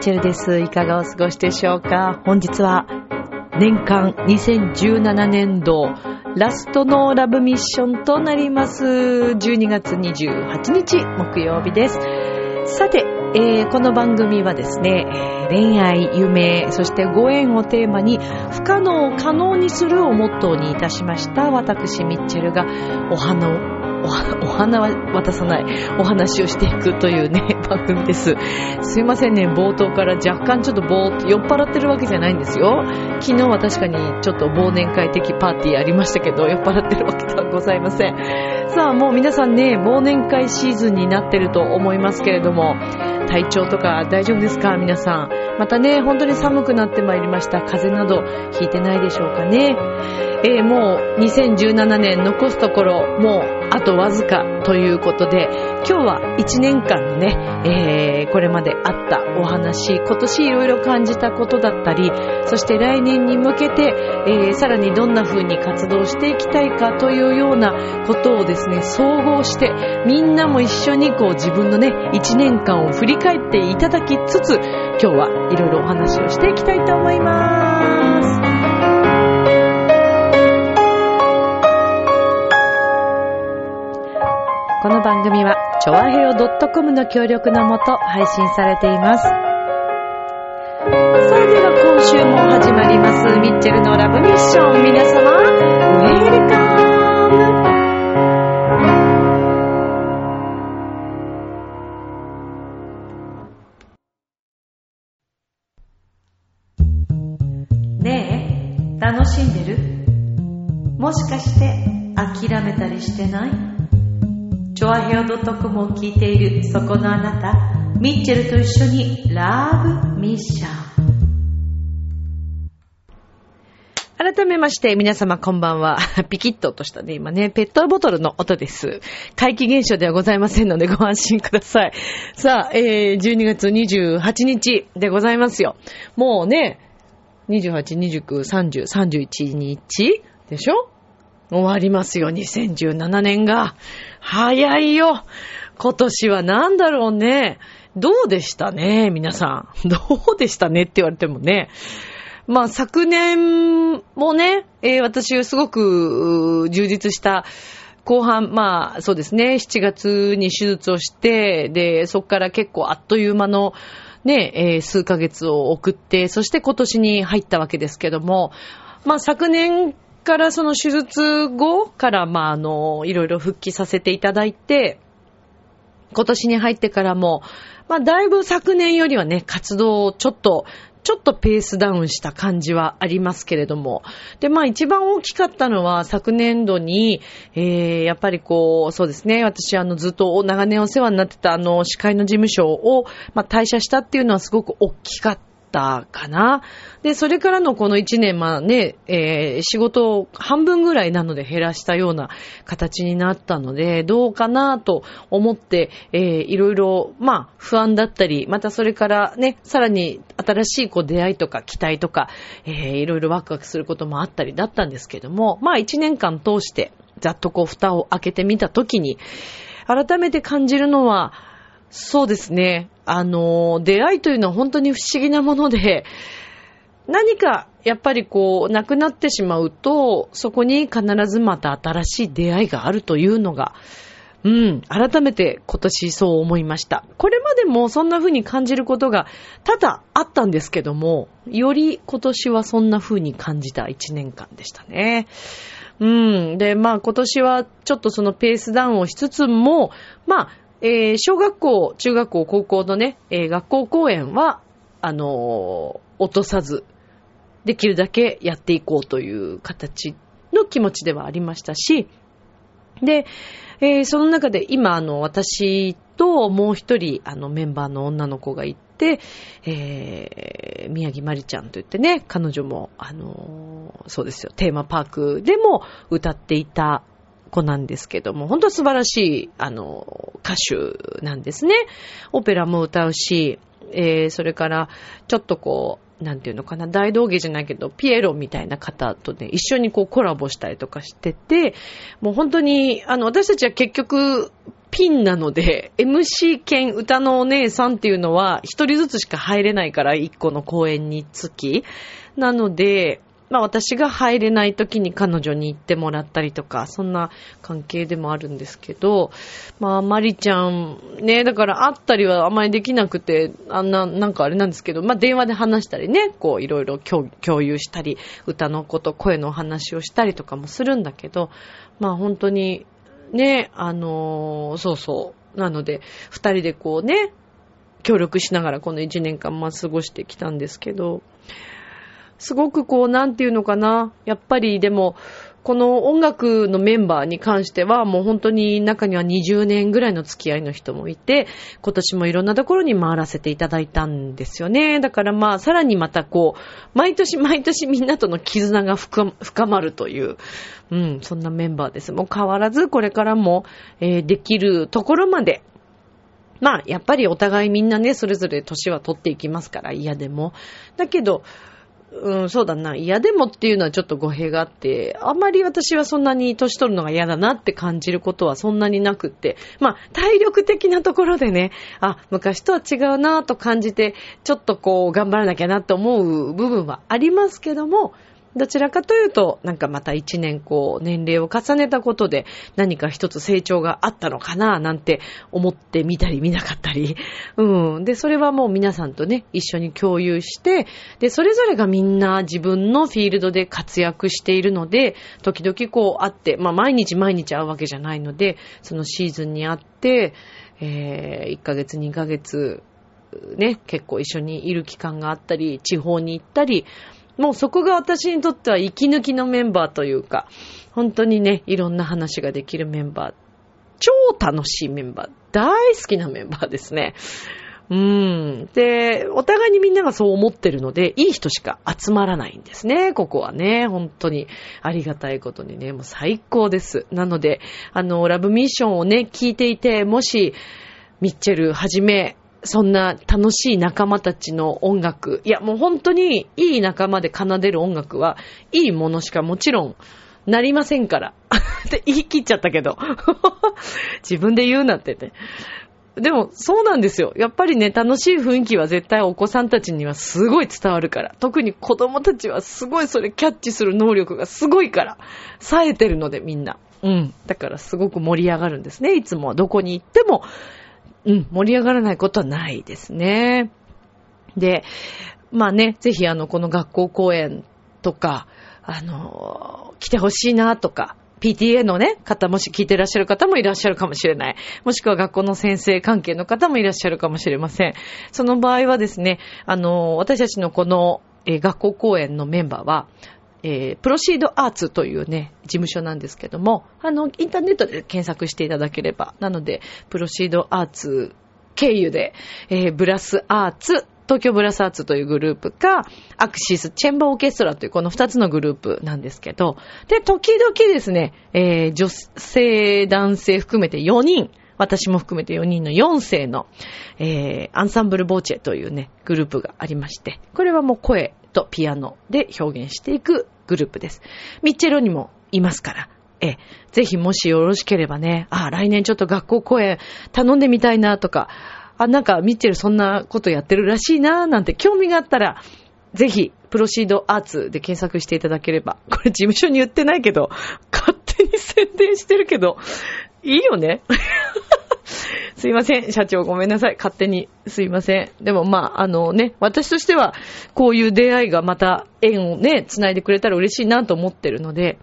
チェルです。いかがお過ごしでしょうか？本日は年間2017年度ラストのラブミッションとなります。12月28日木曜日です。さて、えーこの番組はですね、恋愛、夢、そしてご縁をテーマに不可能を可能にするをモットーにいたしました私ミッチェルがお花をお花は渡さないお話をしていくというね、番組です。すいませんね、冒頭から若干ちょっとぼーっと酔っ払ってるわけじゃないんですよ。昨日は確かにちょっと忘年会的パーティーありましたけど、酔っ払ってるわけではございません。さあ、もう皆さんね、忘年会シーズンになってると思いますけれども、体調とか大丈夫ですか？皆さん。またね、本当に寒くなってまいりました。風邪などひいてないでしょうかね。えーもう2017年残すところ、もうあとわずかということで、今日は1年間のね、えーこれまであったお話、今年いろいろ感じたことだったり、そして来年に向けて、えーさらにどんな風に活動していきたいかというようなことをですね、総合して、みんなも一緒にこう自分のね、1年間を振り返っていただきつつ、今日はいろいろお話をしていきたいと思います。この番組は、ちょわへよ .com の協力のもと配信されています。さあ、では今週も始まります、ミッチェルのラブミッション。皆様、ウェルカムねえ、楽しんでる？もしかして諦めたりしてない？チョアヘオ .com を聞いているそこのあなた、ミッチェルと一緒にラブミッション。改めまして皆様こんばんは。ピキッととしたね、今ね、ペットボトルの音です。怪奇現象ではございませんのでご安心ください。さあ、えー、12月28日でございますよ。もうね、28、29、30、31日でしょ？終わりますよ、2017年が。早いよ。今年は何だろうね。どうでしたね、皆さん。どうでしたねって言われてもね。まあ昨年もね、えー私すごく充実した後半、まあそうですね、7月に手術をして、で、そこから結構あっという間のね、えー数ヶ月を送って、そして今年に入ったわけですけども、まあ昨年からその手術後から、まああの、いろいろ復帰させていただいて、今年に入ってからも、まあ、だいぶ昨年よりはね、活動をちょっと、ちょっとペースダウンした感じはありますけれども。で、まあ一番大きかったのは昨年度に、えー、やっぱりこう、そうですね、私あのずっと長年お世話になってたあの司会の事務所を、まあ退社したっていうのはすごく大きかったかな。で、それからのこの1年、まあね、えー仕事を半分ぐらいなので減らしたような形になったので、どうかなと思って、えーいろいろ、まあ不安だったり、またそれからね、さらに新しいこう出会いとか期待とか、えーいろいろワクワクすることもあったりだったんですけども、まあ1年間通して、ざっとこう蓋を開けてみたときに、改めて感じるのは、そうですね。あの、出会いというのは本当に不思議なもので、何かやっぱりこう、なくなってしまうと、そこに必ずまた新しい出会いがあるというのが、うん、改めて今年そう思いました。これまでもそんな風に感じることが多々あったんですけども、より今年はそんな風に感じた一年間でしたね。うん。で、まあ今年はちょっとそのペースダウンをしつつも、まあ、えー小学校、中学校、高校のね、えー学校公演は、あのー落とさず、できるだけやっていこうという形の気持ちではありましたし、で、えーその中で今、あの、私ともう一人、あの、メンバーの女の子がいて、えー宮城まりちゃんと言ってね、彼女も、あのーそうですよ、テーマパークでも歌っていた子なんですけども、本当素晴らしい、あの、歌手なんですね。オペラも歌うし、えー、それから、ちょっとこう、なんていうのかな、大道芸じゃないけど、ピエロみたいな方とね、一緒にこうコラボしたりとかしてて、もう本当に、あの、私たちは結局、ピンなので、MC 兼歌のお姉さんっていうのは、一人ずつしか入れないから、一個の公演につき。なので、まあ私が入れない時に彼女に行ってもらったりとか、そんな関係でもあるんですけど、まあマリちゃん、ね、だから会ったりはあまりできなくて、あんな、なんかあれなんですけど、まあ電話で話したりね、こういろいろ共有したり、歌のこと、声の話をしたりとかもするんだけど、まあ本当に、ね、あのー、そうそう。なので、二人でこうね、協力しながらこの一年間まあ過ごしてきたんですけど、すごくこう、なんていうのかな。やっぱりでも、この音楽のメンバーに関しては、もう本当に中には20年ぐらいの付き合いの人もいて、今年もいろんなところに回らせていただいたんですよね。だからまあ、さらにまたこう、毎年毎年みんなとの絆が深まるという、うん、そんなメンバーです。もう変わらずこれからも、えー、できるところまで、まあ、やっぱりお互いみんなね、それぞれ年は取っていきますから、嫌でも。だけど、うん、そうだな。嫌でもっていうのはちょっと語弊があって、あんまり私はそんなに年取るのが嫌だなって感じることはそんなになくって、まあ、体力的なところでね、あ、昔とは違うなと感じて、ちょっとこう、頑張らなきゃなと思う部分はありますけども、どちらかというと、なんかまた一年こう、年齢を重ねたことで何か一つ成長があったのかな、なんて思ってみたり見なかったり。うん。で、それはもう皆さんとね、一緒に共有して、で、それぞれがみんな自分のフィールドで活躍しているので、時々こう会って、まあ毎日毎日会うわけじゃないので、そのシーズンに会って、えー、1ヶ月、2ヶ月、ね、結構一緒にいる期間があったり、地方に行ったり、もうそこが私にとっては息抜きのメンバーというか、本当にね、いろんな話ができるメンバー。超楽しいメンバー。大好きなメンバーですね。うん。で、お互いにみんながそう思ってるので、いい人しか集まらないんですね、ここはね。本当にありがたいことにね、もう最高です。なので、あの、ラブミッションをね、聞いていて、もし、ミッチェルはじめ、そんな楽しい仲間たちの音楽。いや、もう本当にいい仲間で奏でる音楽は、いいものしかもちろんなりませんから。って言い切っちゃったけど。自分で言うなってて。でも、そうなんですよ。やっぱりね、楽しい雰囲気は絶対お子さんたちにはすごい伝わるから。特に子供たちはすごいそれキャッチする能力がすごいから。冴えてるのでみんな。うん。だからすごく盛り上がるんですね。いつもどこに行ってもうん、盛り上がらないことはないですね。で、まあね、ぜひあの、この学校公演とか、あの、来てほしいなとか、PTA のね、方もし聞いてらっしゃる方もいらっしゃるかもしれない。もしくは学校の先生関係の方もいらっしゃるかもしれません。その場合はですね、あの、私たちのこの、え、学校公演のメンバーは、えー、プロシードアーツというね、事務所なんですけども、あの、インターネットで検索していただければ、なので、プロシードアーツ経由で、えー、ブラスアーツ、東京ブラスアーツというグループか、アクシスチェンバーオーケストラというこの二つのグループなんですけど、で、時々ですね、えー、女性、男性含めて4人、私も含めて4人の4世の、えー、アンサンブルボーチェというね、グループがありまして、これはもう声とピアノで表現していくグループです。ミッチェロにもいますから、え、ぜひもしよろしければね、あ、来年ちょっと学校公演頼んでみたいなとか、あ、なんかミッチェルそんなことやってるらしいな、なんて興味があったら、ぜひ、プロシードアーツで検索していただければ。これ事務所に言ってないけど、勝手に宣伝してるけど、いいよね。すいません、社長ごめんなさい。勝手に。すいません。でもまあ、あのね、私としては、こういう出会いがまた縁をね、繋いでくれたら嬉しいなと思ってるので、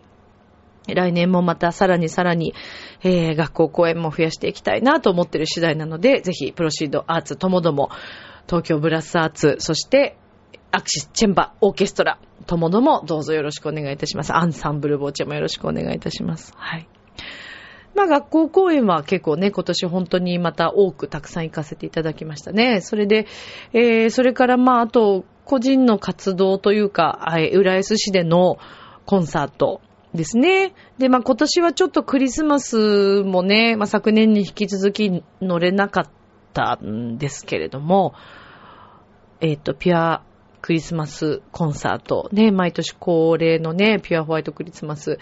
来年もまたさらにさらに、えー、学校公演も増やしていきたいなと思ってる次第なので、ぜひ、プロシードアーツともども、東京ブラスアーツ、そして、アクシスチェンバーオーケストラともどもどうぞよろしくお願いいたします。アンサンブルボーチェもよろしくお願いいたします。はい。まあ学校公演は結構ね、今年本当にまた多くたくさん行かせていただきましたね。それで、えー、それからまああと、個人の活動というか、浦安市でのコンサートですね。で、まあ今年はちょっとクリスマスもね、まあ昨年に引き続き乗れなかったんですけれども、えっ、と、ピュアクリスマスコンサート、ね、毎年恒例のね、ピュアホワイトクリスマス。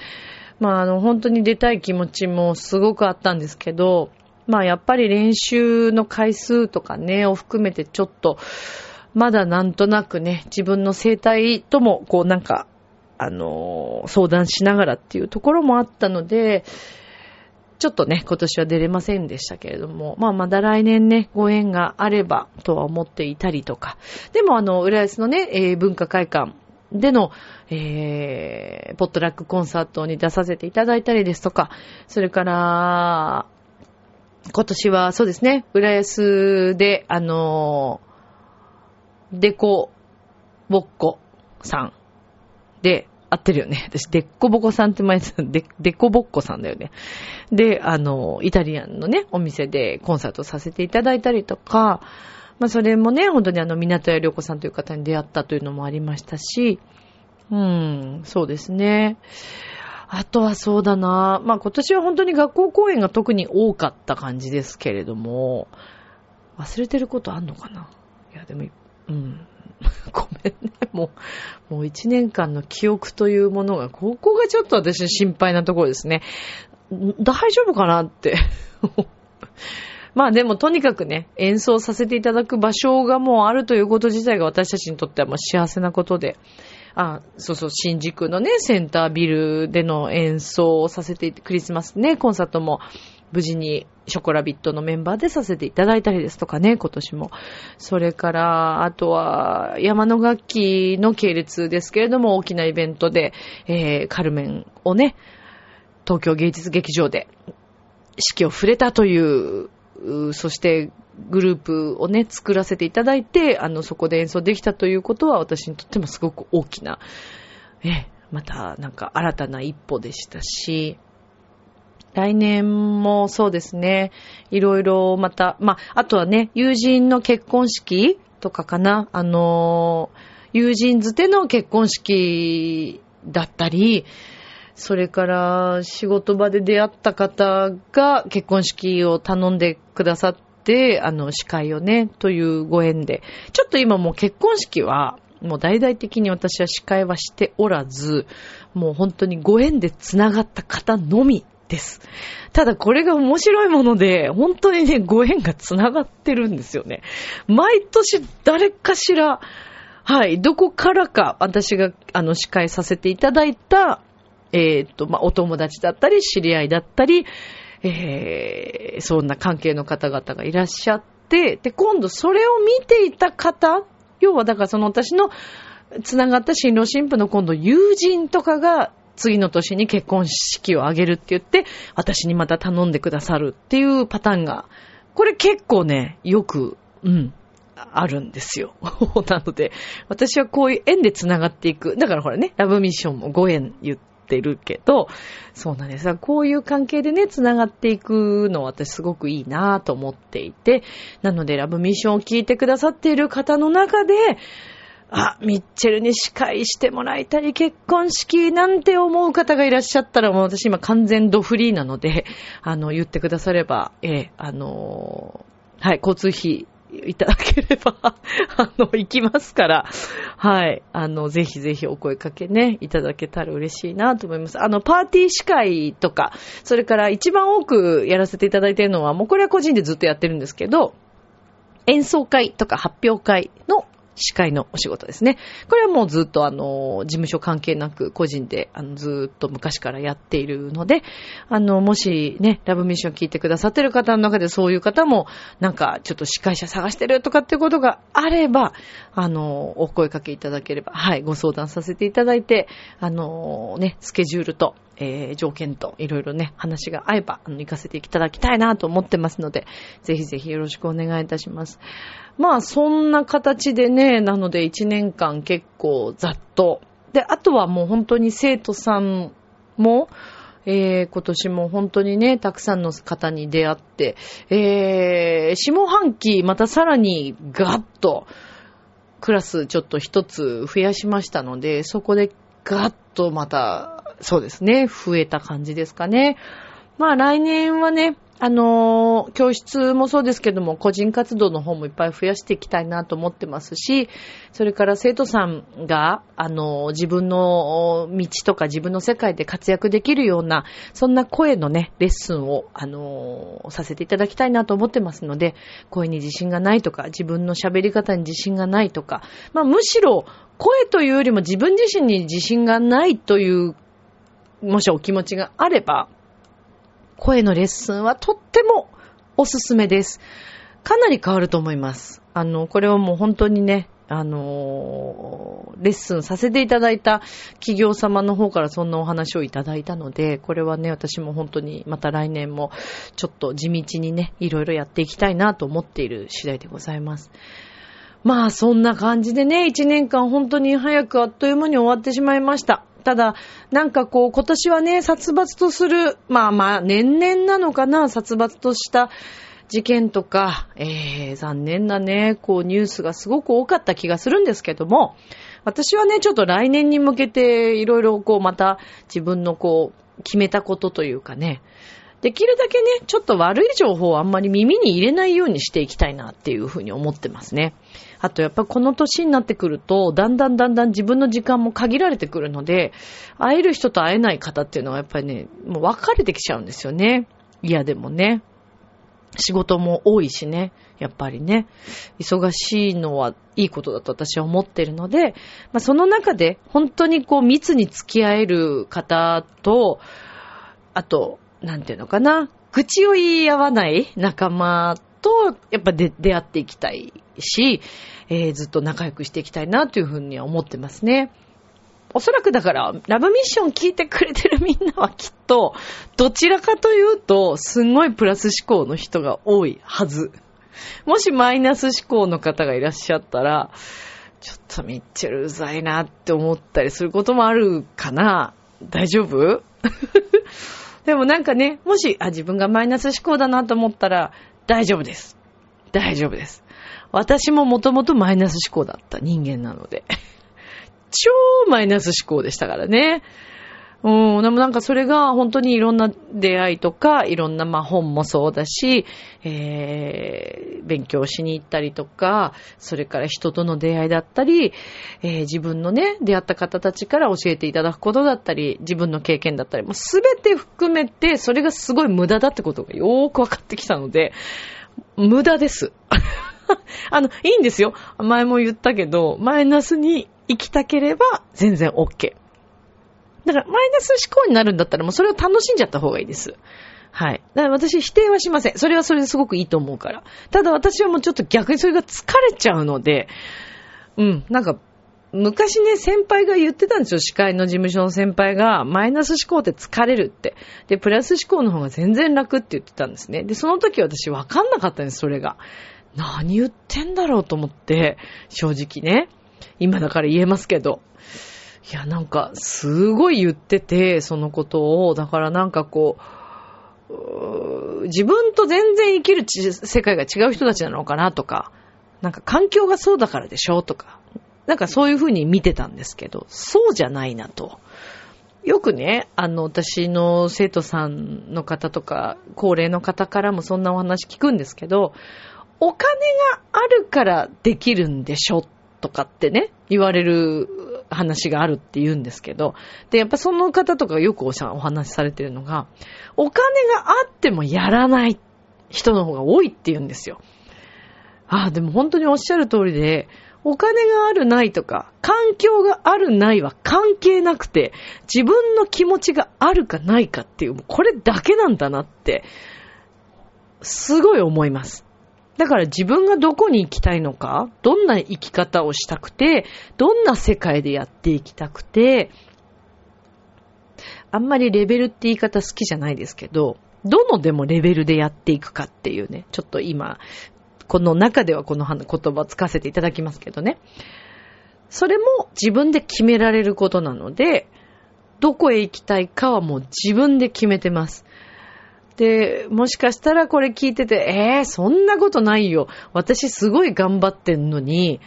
まああの、本当に出たい気持ちもすごくあったんですけど、まあやっぱり練習の回数とかね、を含めてちょっと、まだなんとなくね、自分の生態とも、こうなんか、あの、相談しながらっていうところもあったので、ちょっとね、今年は出れませんでしたけれども、まあまだ来年ね、ご縁があればとは思っていたりとか、でもあの、浦安のね、えー、文化会館での、えー、ポットラックコンサートに出させていただいたりですとか、それから、今年はそうですね、浦安で、あのー、デコボッコさんで、合ってるよね。私、デッコボコさんって前、デデコボッコさんだよね。で、あの、イタリアンのね、お店でコンサートさせていただいたりとか、まあ、それもね、本当にあの、港屋良子さんという方に出会ったというのもありましたし、うん、そうですね。あとはそうだな。まあ、今年は本当に学校公演が特に多かった感じですけれども、忘れてることあんのかな？いや、でも、うん。ごめんね。もう、もう一年間の記憶というものが、ここがちょっと私心配なところですね。大丈夫かなって。まあでもとにかくね、演奏させていただく場所がもうあるということ自体が私たちにとってはもう幸せなことで、あ、そうそう、新宿のね、センタービルでの演奏をさせて、クリスマスね、コンサートも無事にショコラビットのメンバーでさせていただいたりですとかね、今年も。それから、あとは、山の楽器の系列ですけれども、大きなイベントで、えー、カルメンをね、東京芸術劇場で指揮を触れたという、そしてグループをね、作らせていただいて、あの、そこで演奏できたということは私にとってもすごく大きな、え、またなんか新たな一歩でしたし、来年もそうですね。いろいろまた、まあ、あとはね、友人の結婚式とかかな。あの、友人づての結婚式だったり、それから仕事場で出会った方が結婚式を頼んでくださって、あの、司会をね、というご縁で。ちょっと今もう結婚式は、もう大々的に私は司会はしておらず、もう本当にご縁で繋がった方のみです。ただこれが面白いもので、本当にね、ご縁が繋がってるんですよね。毎年誰かしら、はい、どこからか私が、あの、司会させていただいた、えっ、と、まあ、お友達だったり、知り合いだったり、えー、そんな関係の方々がいらっしゃって、で、今度それを見ていた方、要はだからその私の繋がった新郎新婦の今度友人とかが次の年に結婚式を挙げるって言って、私にまた頼んでくださるっていうパターンが、これ結構ね、よく、うん、あるんですよ。なので、私はこういう縁で繋がっていく。だからほらね、ラブミッションもご縁言ってるけど、そうなんです。こういう関係でね、繋がっていくのは私すごくいいなぁと思っていて、なのでラブミッションを聞いてくださっている方の中で、あ、ミッチェルに司会してもらいたい結婚式なんて思う方がいらっしゃったら、もう私今完全ドフリーなので、あの、言ってくだされば、ええ、あのはい、交通費いただければ あの、行きますから、はい、あの、ぜひぜひお声かけね、いただけたら嬉しいなと思います。あの、パーティー司会とか、それから一番多くやらせていただいているのは、もうこれは個人でずっとやってるんですけど、演奏会とか発表会の司会のお仕事ですね。これはもうずっとあの、事務所関係なく個人であのずっと昔からやっているので、あの、もしね、ラブミッション聞いてくださってる方の中でそういう方も、なんかちょっと司会者探してるとかっていうことがあれば、あの、お声かけいただければ、はい、ご相談させていただいて、あの、ね、スケジュールと、えー、条件といろいろね、話が合えば、あの、行かせていただきたいなと思ってますので、ぜひぜひよろしくお願いいたします。まあ、そんな形でね、なので1年間結構ざっと。で、あとはもう本当に生徒さんも、えー、今年も本当にね、たくさんの方に出会って、えー、下半期またさらにガッと、クラスちょっと一つ増やしましたので、そこでガッとまたそうですね、増えた感じですかね。まあ来年はね、あのー、教室もそうですけども、個人活動の方もいっぱい増やしていきたいなと思ってますし、それから生徒さんが、あのー、自分の道とか自分の世界で活躍できるような、そんな声のね、レッスンを、あのー、させていただきたいなと思ってますので、声に自信がないとか、自分の喋り方に自信がないとか、まあむしろ、声というよりも自分自身に自信がないという、もしお気持ちがあれば、声のレッスンはとってもおすすめです。かなり変わると思います。あの、これはもう本当にね、あのレッスンさせていただいた企業様の方からそんなお話をいただいたので、これはね、私も本当にまた来年もちょっと地道にね、いろいろやっていきたいなと思っている次第でございます。まあ、そんな感じでね、一年間本当に早くあっという間に終わってしまいました。ただ、なんかこう、今年はね、殺伐とする、まあまあ、年々なのかな、殺伐とした事件とか、えー、残念なね、こう、ニュースがすごく多かった気がするんですけども、私はね、ちょっと来年に向けて、いろいろこう、また自分のこう、決めたことというかね、できるだけね、ちょっと悪い情報をあんまり耳に入れないようにしていきたいなっていうふうに思ってますね。あとやっぱこの年になってくると、だんだんだんだん自分の時間も限られてくるので、会える人と会えない方っていうのはやっぱりね、もう分かれてきちゃうんですよね。嫌でもね。仕事も多いしね。やっぱりね。忙しいのはいいことだと私は思ってるので、まあ、その中で本当にこう密に付き合える方と、あと、なんていうのかな？愚痴を言い合わない仲間と、やっぱ出会っていきたいし、えー、ずっと仲良くしていきたいなというふうには思ってますね。おそらくだから、ラブミッション聞いてくれてるみんなはきっと、どちらかというと、すんごいプラス思考の人が多いはず。もしマイナス思考の方がいらっしゃったら、ちょっとミッチェルうざいなって思ったりすることもあるかな大丈夫？でもなんかね、もし、あ、自分がマイナス思考だなと思ったら、大丈夫です。大丈夫です。私ももともとマイナス思考だった人間なので。超マイナス思考でしたからね。うん、でもなんかそれが本当にいろんな出会いとか、いろんなまあ本もそうだし、えー、勉強しに行ったりとか、それから人との出会いだったり、えー、自分のね、出会った方たちから教えていただくことだったり、自分の経験だったり、もうすべて含めて、それがすごい無駄だってことがよーくわかってきたので、無駄です。あの、いいんですよ。前も言ったけど、マイナスに行きたければ全然 OK。だから、マイナス思考になるんだったらもうそれを楽しんじゃった方がいいです。はい。だから私否定はしません。それはそれですごくいいと思うから。ただ私はもうちょっと逆にそれが疲れちゃうので、うん、なんか、昔ね、先輩が言ってたんですよ。司会の事務所の先輩が、マイナス思考って疲れるって。で、プラス思考の方が全然楽って言ってたんですね。で、その時私わかんなかったんです、それが。何言ってんだろうと思って、正直ね。今だから言えますけど。いや、なんか、すごい言ってて、そのことを、だからなんかこう、自分と全然生きる世界が違う人たちなのかなとか、なんか環境がそうだからでしょとか、なんかそういうふうに見てたんですけど、そうじゃないなと。よくね、あの、私の生徒さんの方とか、高齢の方からもそんなお話聞くんですけど、お金があるからできるんでしょとかってね、言われる話があるって言うんですけど、で、やっぱその方とかよくお話しされてるのが、お金があってもやらない人の方が多いって言うんですよ。ああ、でも本当におっしゃる通りで、お金があるないとか、環境があるないは関係なくて、自分の気持ちがあるかないかっていう、これだけなんだなって、すごい思います。だから自分がどこに行きたいのか、どんな生き方をしたくて、どんな世界でやっていきたくて、あんまりレベルって言い方好きじゃないですけど、どのでもレベルでやっていくかっていうね、ちょっと今、この中ではこの言葉を使わせていただきますけどね。それも自分で決められることなので、どこへ行きたいかはもう自分で決めてます。で、もしかしたらこれ聞いてて、えー、そんなことないよ。私すごい頑張ってんのに、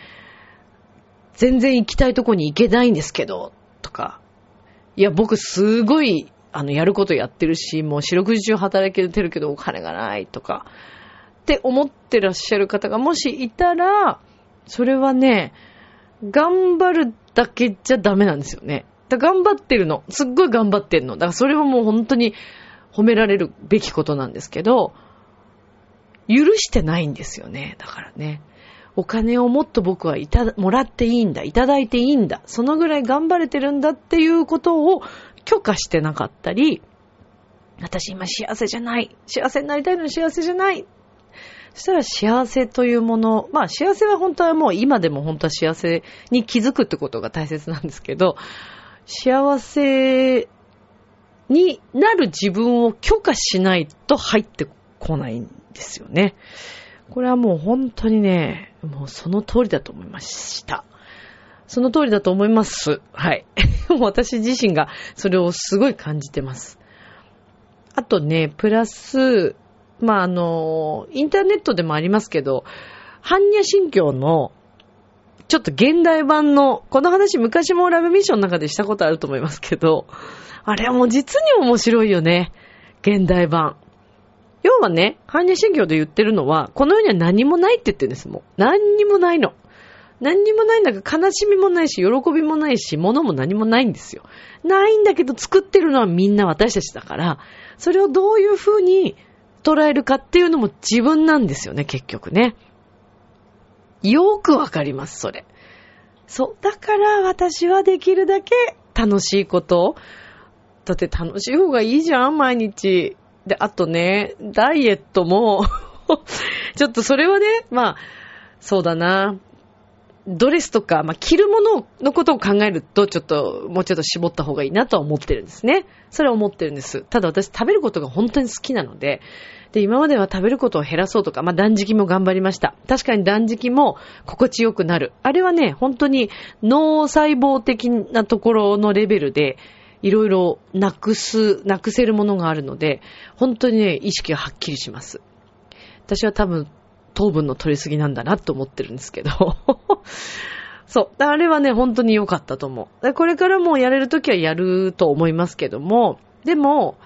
全然行きたいとこに行けないんですけど、とか、いや、僕すごい、あの、やることやってるし、もう四六時中働けてるけどお金がないとか、って思ってらっしゃる方がもしいたら、それはね、頑張るだけじゃダメなんですよね。だ頑張ってるの。すっごい頑張ってるの。だからそれはもう本当に褒められるべきことなんですけど、許してないんですよね。だからね。お金をもっと僕はいた、もらっていいんだ、いただいていいんだ、そのぐらい頑張れてるんだっていうことを許可してなかったり、私今幸せじゃない。幸せになりたいのに幸せじゃない。そしたら幸せというもの、まあ幸せは本当はもう今でも本当は幸せに気づくってことが大切なんですけど、幸せになる自分を許可しないと入ってこないんですよね。これはもう本当にね、もうその通りだと思いました。その通りだと思います。はい。私自身がそれをすごい感じてます。あとね、プラス、まあ、あの、インターネットでもありますけど、般若心経の、ちょっと現代版の、この話昔もラブミッションの中でしたことあると思いますけど、あれはもう実に面白いよね。現代版。要はね、般若心経で言ってるのは、この世には何もないって言ってるんです、もう。何にもないの。何にもないんだから悲しみもないし、喜びもないし、物も何もないんですよ。ないんだけど作ってるのはみんな私たちだから、それをどういう風に捉えるかっていうのも自分なんですよね、結局ね。よくわかります、それ。そう。だから私はできるだけ楽しいこと、だって楽しい方がいいじゃん、毎日。で、あとね、ダイエットも ちょっとそれはね、まあ、そうだな。ドレスとか、まあ、着るもののことを考えると、ちょっと、もうちょっと絞った方がいいなとは思ってるんですね。それは思ってるんです。ただ私食べることが本当に好きなので、で、今までは食べることを減らそうとか、まあ、断食も頑張りました。確かに断食も心地よくなる。あれはね、本当に脳細胞的なところのレベルで、いろいろなくす、なくせるものがあるので、本当にね、意識がはっきりします。私は多分、糖分の取りすぎなんだなと思ってるんですけど。そう。あれはね、本当に良かったと思う。これからもやれるときはやると思いますけども、でも、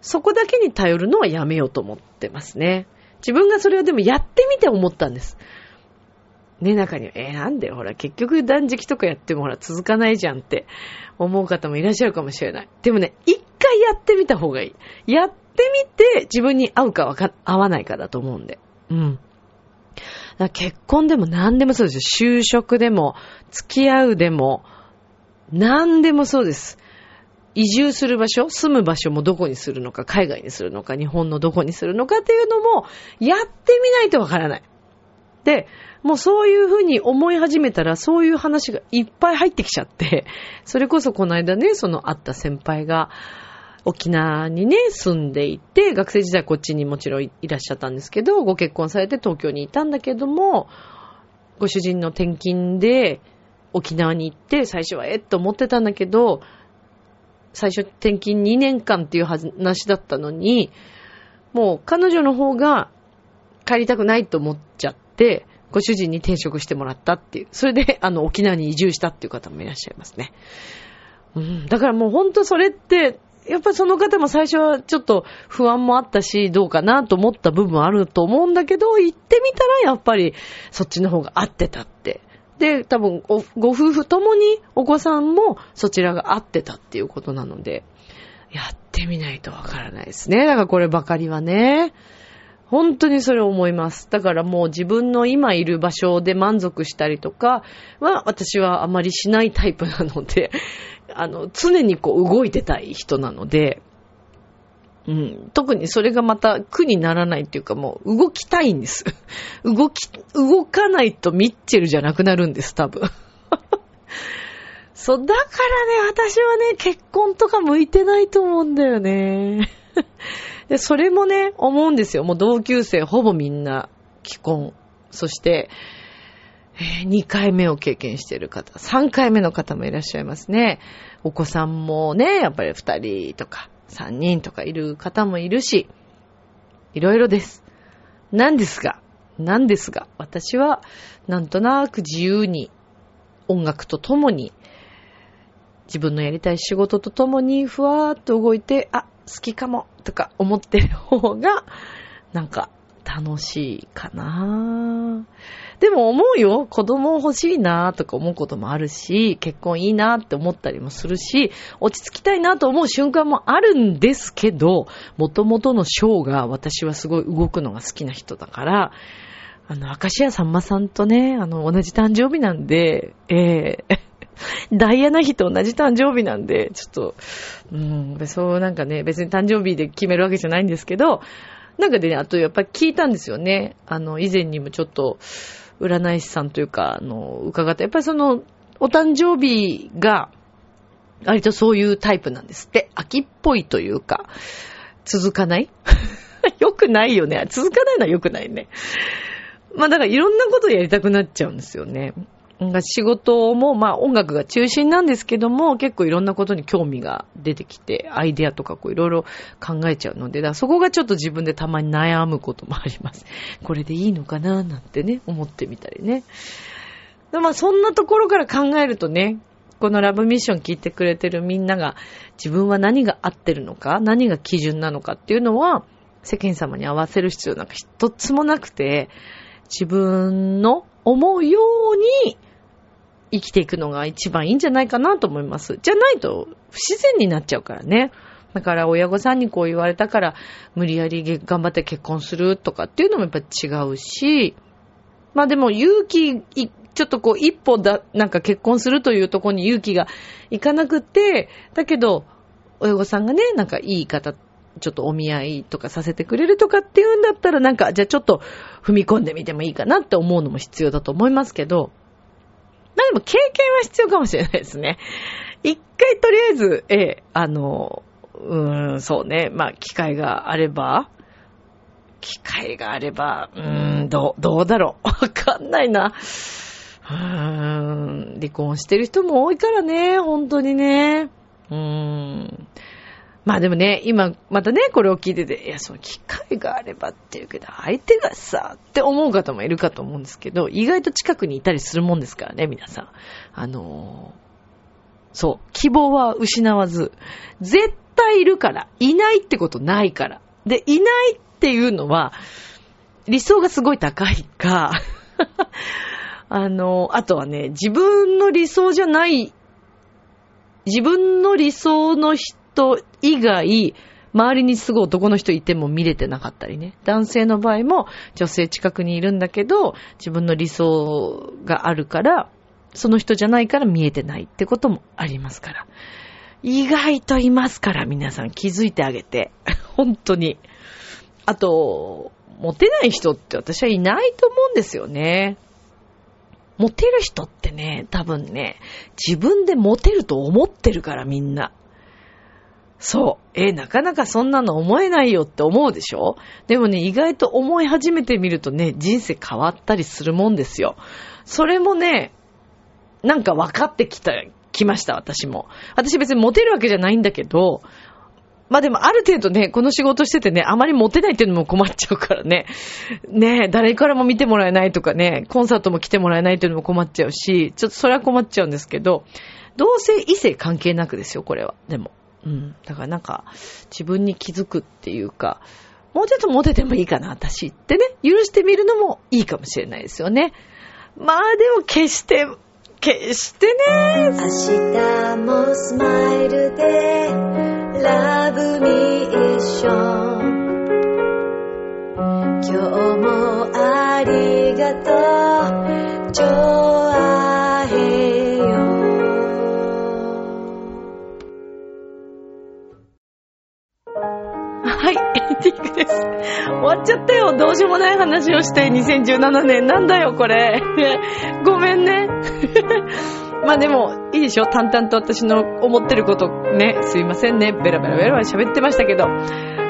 そこだけに頼るのはやめようと思ってますね。自分がそれをでもやってみて思ったんです。ね、中には、えー、なんでほら、結局断食とかやってもほら、続かないじゃんって思う方もいらっしゃるかもしれない。でもね、一回やってみた方がいい。やってみて自分に合うかか、合わないかだと思うんで。うん。結婚でも何でもそうですよ。就職でも、付き合うでも、何でもそうです。移住する場所、住む場所もどこにするのか、海外にするのか、日本のどこにするのかっていうのも、やってみないとわからない。で、もうそういうふうに思い始めたら、そういう話がいっぱい入ってきちゃって、それこそこの間ね、その会った先輩が、沖縄にね、住んでいて、学生時代こっちにもちろんいらっしゃったんですけど、ご結婚されて東京にいたんだけども、ご主人の転勤で沖縄に行って、最初はえっと思ってたんだけど、最初転勤2年間っていう話だったのに、もう彼女の方が帰りたくないと思っちゃって、ご主人に転職してもらったっていう。それで、あの、沖縄に移住したっていう方もいらっしゃいますね。うん。だからもうほんとそれって、やっぱりその方も最初はちょっと不安もあったし、どうかなと思った部分あると思うんだけど、行ってみたらやっぱりそっちの方が合ってたって。で、多分ご夫婦ともにお子さんもそちらが合ってたっていうことなので、やってみないとわからないですね。だからこればかりはね。本当にそれを思います。だからもう自分の今いる場所で満足したりとかは私はあまりしないタイプなので、あの、常にこう動いてたい人なので、うん、特にそれがまた苦にならないっていうかもう動きたいんです。動き、動かないとミッチェルじゃなくなるんです、多分。そう、だからね、私はね、結婚とか向いてないと思うんだよね。で、それもね、思うんですよ。もう同級生ほぼみんな既婚。そして、えー、2回目を経験している方、3回目の方もいらっしゃいますね。お子さんもね、やっぱり2人とか3人とかいる方もいるし、いろいろです。なんですが、なんですが、私はなんとなく自由に音楽とともに自分のやりたい仕事とともにふわーっと動いて、あ、好きかもとか思ってる方が、なんか楽しいかなでも思うよ。子供欲しいなとか思うこともあるし、結婚いいなって思ったりもするし、落ち着きたいなと思う瞬間もあるんですけど、元々のショーが私はすごい動くのが好きな人だから、あの、明石家さんまさんとね、あの、同じ誕生日なんで、ええー ダイアナ妃と同じ誕生日なんで、ちょっと、うん、そうなんかね、別に誕生日で決めるわけじゃないんですけど、なんかでね、あとやっぱり聞いたんですよね。あの、以前にもちょっと、占い師さんというか、あの、伺った。やっぱりその、お誕生日が、割とそういうタイプなんですって。秋っぽいというか、続かない？よくないよね。続かないのはよくないね。まあだからいろんなことやりたくなっちゃうんですよね。仕事も、まあ音楽が中心なんですけども、結構いろんなことに興味が出てきて、アイデアとかこういろいろ考えちゃうので、だそこがちょっと自分でたまに悩むこともあります。これでいいのかななんてね、思ってみたりね。まあそんなところから考えるとね、このラブミッション聞いてくれてるみんなが自分は何が合ってるのか、何が基準なのかっていうのは、世間様に合わせる必要なんか一つもなくて、自分の思うように生きていくのが一番いいんじゃないかなと思います。じゃないと不自然になっちゃうからね。だから親御さんにこう言われたから無理やり頑張って結婚するとかっていうのもやっぱ違うし、まあでも勇気、ちょっとこう一歩だ、なんか結婚するというところに勇気がいかなくて、だけど親御さんがね、なんかいい方、ちょっとお見合いとかさせてくれるとかっていうんだったらなんか、じゃあちょっと踏み込んでみてもいいかなって思うのも必要だと思いますけど、でも経験は必要かもしれないですね。一回とりあえず、ええ、あの、うーん、そうね、まあ機会があれば、機会があれば、うーん、どう、どうだろう。わかんないな。うーん、離婚してる人も多いからね、本当にね。うーん。まあでもね、今、またね、これを聞いてて、いや、その機会があればっていうけど、相手がさ、って思う方もいるかと思うんですけど、意外と近くにいたりするもんですからね、皆さん。あのー、そう、希望は失わず、絶対いるから、いないってことないから。で、いないっていうのは、理想がすごい高いか、あのー、あとはね、自分の理想じゃない、自分の理想の人人以外、周りにすぐ男の人いても見れてなかったりね。男性の場合も女性近くにいるんだけど、自分の理想があるから、その人じゃないから見えてないってこともありますから。意外といますから、皆さん気づいてあげて。本当に。あと、モテない人って私はいないと思うんですよね。モテる人ってね、多分ね、自分でモテると思ってるからみんな。そう。えなかなかそんなの思えないよって思うでしょ？でもね、意外と思い始めてみるとね、人生変わったりするもんですよ。それもね、なんか分かってきた、きました、私も。私別にモテるわけじゃないんだけど、まあでもある程度ね、この仕事しててね、あまりモテないっていうのも困っちゃうからね。ね誰からも見てもらえないとかね、コンサートも来てもらえないっていうのも困っちゃうし、ちょっとそれは困っちゃうんですけど、同性異性関係なくですよ、これは。でも。うん。だからなんか、自分に気づくっていうか、もうちょっとモテてもいいかな、私ってね、許してみるのもいいかもしれないですよね。まあでも決して、決してね。明日もスマイルで、ラブミッション。今日もありがとう。ティングです。終わっちゃったよ。どうしようもない話をして2017年。なんだよ、これ。ごめんね。まあでも、いいでしょ淡々と私の思ってることね、すいませんね。ベラベラベラ喋ってましたけど。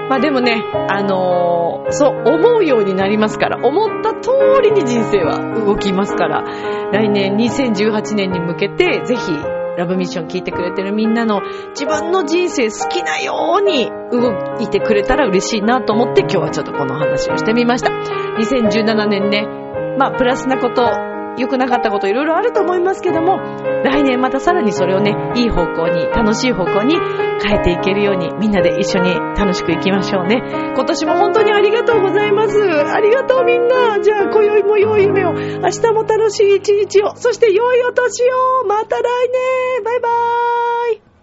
まあでもね、あのー、そう、思うようになりますから、思った通りに人生は動きますから、来年2018年に向けて、ぜひ、ラブミッション聞いてくれてるみんなの自分の人生好きなように動いてくれたら嬉しいなと思って今日はちょっとこの話をしてみました。2017年ね、まあプラスなこと良くなかったこといろいろあると思いますけども、来年またさらにそれをね、いい方向に、楽しい方向に変えていけるように、みんなで一緒に楽しくいきましょうね。今年も本当にありがとうございます。ありがとうみんな。じゃあ、今宵も良い夢を、明日も楽しい一日を、そして良いお年を。また来年バイバーイ